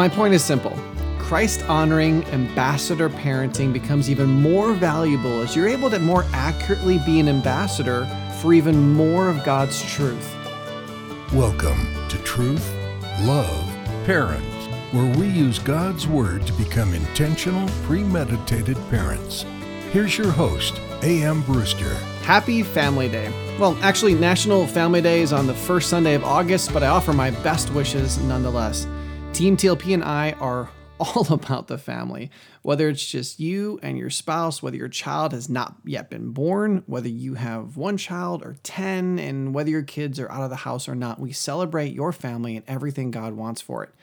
my point is simple. Christ honoring ambassador parenting becomes even more valuable as you're able to more accurately be an ambassador for even more of God's truth. Welcome to Truth, Love, Parent, where we use God's Word to become intentional, premeditated parents. Here's your host, A.M. Brewster. Happy Family Day. Well, actually, National Family Day is on the first Sunday of August, but I offer my best wishes nonetheless. Team TLP and I are all about the family. Whether it's just you and your spouse, whether your child has not yet been born, whether you have one child or 10, and whether your kids are out of the house or not, we celebrate your family and everything God wants for it.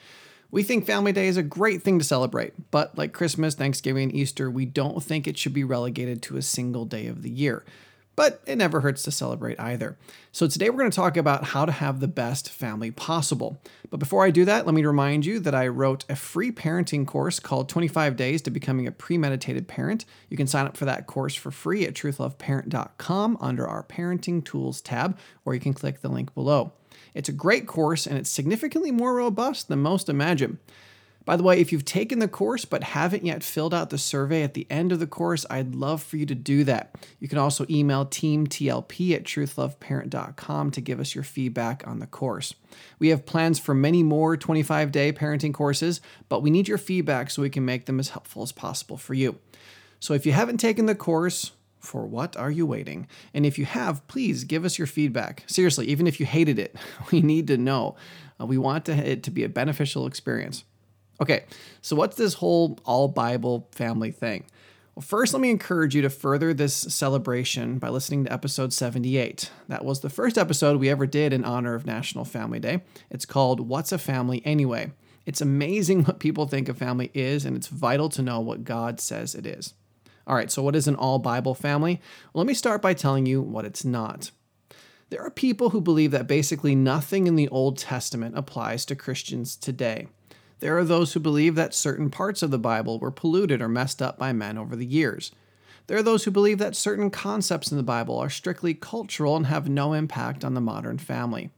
We think Family Day is a great thing to celebrate, but like Christmas, Thanksgiving, and Easter, we don't think it should be relegated to a single day of the year but it never hurts to celebrate either. So, today we're going to talk about how to have the best family possible. But before I do that, let me remind you that I wrote a free parenting course called 25 Days to Becoming a Premeditated Parent. You can sign up for that course for free at truthloveparent.com under our Parenting Tools tab, or you can click the link below. It's a great course and it's significantly more robust than most imagine. By the way, if you've taken the course but haven't yet filled out the survey at the end of the course, I'd love for you to do that. You can also email teamtlp at truthloveparent.com to give us your feedback on the course. We have plans for many more 25 day parenting courses, but we need your feedback so we can make them as helpful as possible for you. So if you haven't taken the course, for what are you waiting? And if you have, please give us your feedback. Seriously, even if you hated it, we need to know. Uh, we want to, it to be a beneficial experience. Okay, so what's this whole all Bible family thing? Well, first, let me encourage you to further this celebration by listening to episode 78. That was the first episode we ever did in honor of National Family Day. It's called What's a Family Anyway? It's amazing what people think a family is, and it's vital to know what God says it is. All right, so what is an all Bible family? Well, let me start by telling you what it's not. There are people who believe that basically nothing in the Old Testament applies to Christians today. There are those who believe that certain parts of the Bible were polluted or messed up by men over the years. There are those who believe that certain concepts in the Bible are strictly cultural and have no impact on the modern family.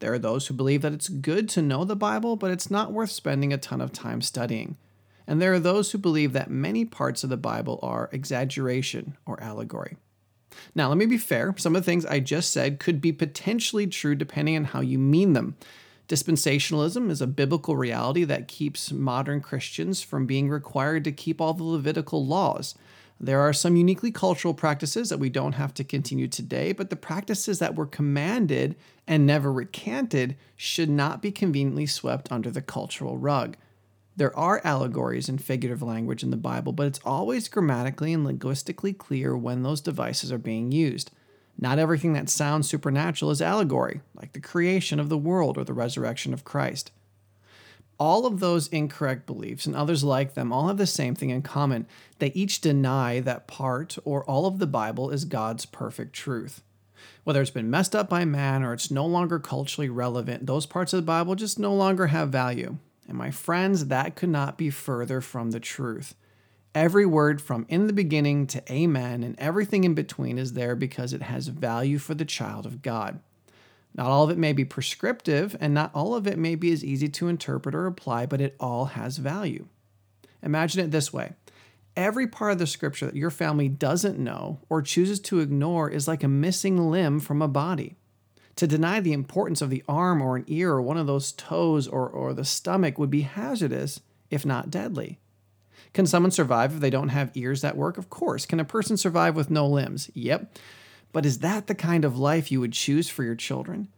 There are those who believe that it's good to know the Bible, but it's not worth spending a ton of time studying. And there are those who believe that many parts of the Bible are exaggeration or allegory. Now, let me be fair, some of the things I just said could be potentially true depending on how you mean them. Dispensationalism is a biblical reality that keeps modern Christians from being required to keep all the Levitical laws. There are some uniquely cultural practices that we don't have to continue today, but the practices that were commanded and never recanted should not be conveniently swept under the cultural rug. There are allegories and figurative language in the Bible, but it's always grammatically and linguistically clear when those devices are being used. Not everything that sounds supernatural is allegory, like the creation of the world or the resurrection of Christ. All of those incorrect beliefs and others like them all have the same thing in common. They each deny that part or all of the Bible is God's perfect truth. Whether it's been messed up by man or it's no longer culturally relevant, those parts of the Bible just no longer have value. And my friends, that could not be further from the truth. Every word from in the beginning to amen and everything in between is there because it has value for the child of God. Not all of it may be prescriptive, and not all of it may be as easy to interpret or apply, but it all has value. Imagine it this way every part of the scripture that your family doesn't know or chooses to ignore is like a missing limb from a body. To deny the importance of the arm or an ear or one of those toes or, or the stomach would be hazardous, if not deadly. Can someone survive if they don't have ears that work? Of course. Can a person survive with no limbs? Yep. But is that the kind of life you would choose for your children?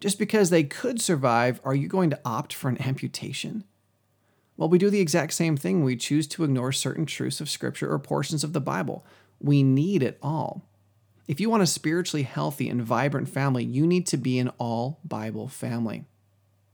Just because they could survive, are you going to opt for an amputation? Well, we do the exact same thing. We choose to ignore certain truths of Scripture or portions of the Bible. We need it all. If you want a spiritually healthy and vibrant family, you need to be an all Bible family.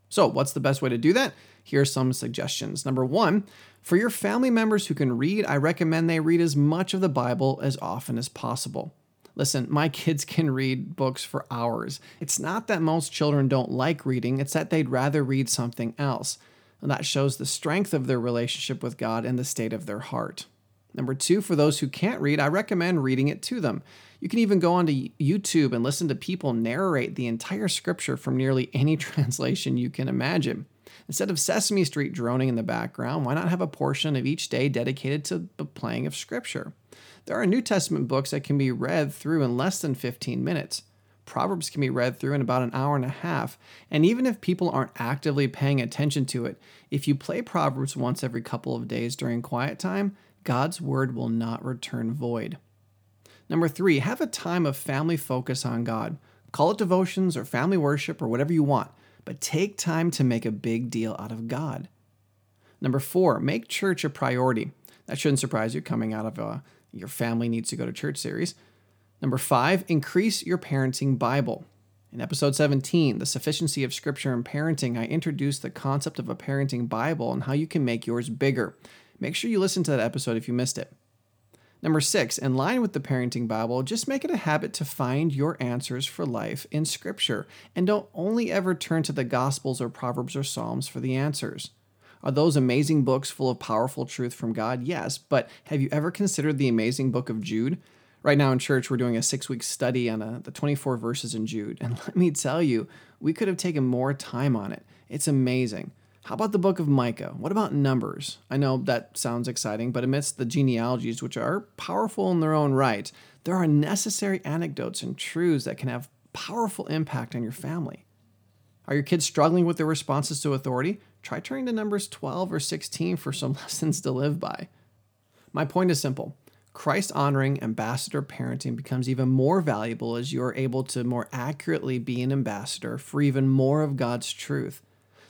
So, what's the best way to do that? Here are some suggestions. Number one, for your family members who can read, I recommend they read as much of the Bible as often as possible. Listen, my kids can read books for hours. It's not that most children don't like reading, it's that they'd rather read something else. And that shows the strength of their relationship with God and the state of their heart. Number two, for those who can't read, I recommend reading it to them. You can even go onto YouTube and listen to people narrate the entire scripture from nearly any translation you can imagine. Instead of Sesame Street droning in the background, why not have a portion of each day dedicated to the playing of Scripture? There are New Testament books that can be read through in less than 15 minutes. Proverbs can be read through in about an hour and a half, and even if people aren't actively paying attention to it, if you play Proverbs once every couple of days during quiet time, God's word will not return void. Number three, have a time of family focus on God. Call it devotions or family worship or whatever you want, but take time to make a big deal out of God. Number four, make church a priority. That shouldn't surprise you coming out of a your family needs to go to church series. Number five, increase your parenting Bible. In episode 17, The Sufficiency of Scripture in Parenting, I introduced the concept of a parenting Bible and how you can make yours bigger. Make sure you listen to that episode if you missed it. Number six, in line with the parenting Bible, just make it a habit to find your answers for life in Scripture and don't only ever turn to the Gospels or Proverbs or Psalms for the answers. Are those amazing books full of powerful truth from God? Yes, but have you ever considered the amazing book of Jude? Right now in church, we're doing a six week study on a, uh, the 24 verses in Jude. And let me tell you, we could have taken more time on it. It's amazing. How about the book of Micah? What about Numbers? I know that sounds exciting, but amidst the genealogies, which are powerful in their own right, there are necessary anecdotes and truths that can have powerful impact on your family. Are your kids struggling with their responses to authority? Try turning to Numbers 12 or 16 for some lessons to live by. My point is simple Christ honoring ambassador parenting becomes even more valuable as you're able to more accurately be an ambassador for even more of God's truth.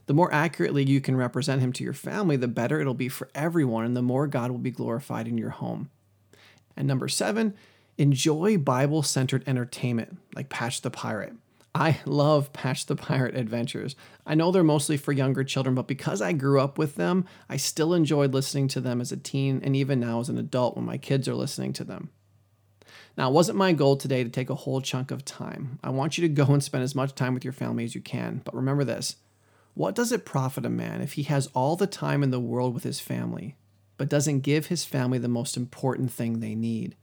The more accurately you can represent Him to your family, the better it'll be for everyone, and the more God will be glorified in your home. And number seven, enjoy Bible centered entertainment like Patch the Pirate. I love Patch the Pirate adventures. I know they're mostly for younger children, but because I grew up with them, I still enjoyed listening to them as a teen and even now as an adult when my kids are listening to them. Now, it wasn't my goal today to take a whole chunk of time. I want you to go and spend as much time with your family as you can, but remember this what does it profit a man if he has all the time in the world with his family, but doesn't give his family the most important thing they need?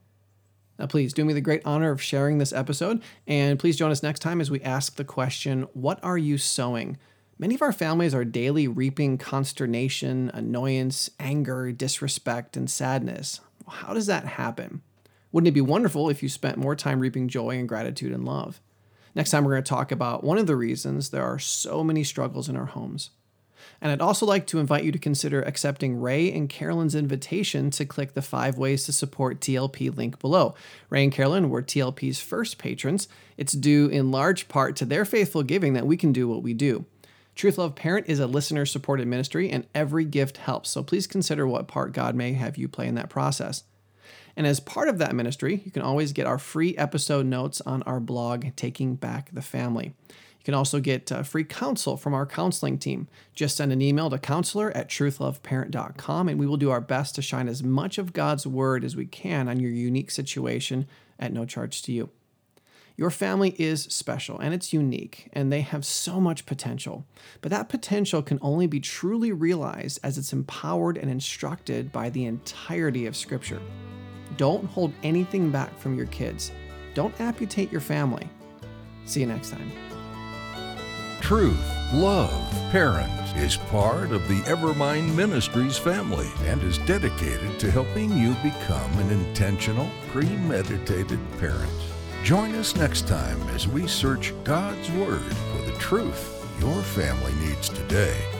Now, please do me the great honor of sharing this episode, and please join us next time as we ask the question What are you sowing? Many of our families are daily reaping consternation, annoyance, anger, disrespect, and sadness. How does that happen? Wouldn't it be wonderful if you spent more time reaping joy and gratitude and love? Next time, we're going to talk about one of the reasons there are so many struggles in our homes. And I'd also like to invite you to consider accepting Ray and Carolyn's invitation to click the five ways to support TLP link below. Ray and Carolyn were TLP's first patrons. It's due in large part to their faithful giving that we can do what we do. Truth Love Parent is a listener supported ministry, and every gift helps. So please consider what part God may have you play in that process. And as part of that ministry, you can always get our free episode notes on our blog, Taking Back the Family. You can also get uh, free counsel from our counseling team. Just send an email to counselor at truthloveparent.com, and we will do our best to shine as much of God's word as we can on your unique situation at no charge to you. Your family is special and it's unique, and they have so much potential. But that potential can only be truly realized as it's empowered and instructed by the entirety of Scripture. Don't hold anything back from your kids. Don't amputate your family. See you next time. Truth, Love, Parent is part of the Evermind Ministries family and is dedicated to helping you become an intentional, premeditated parent. Join us next time as we search God's Word for the truth your family needs today.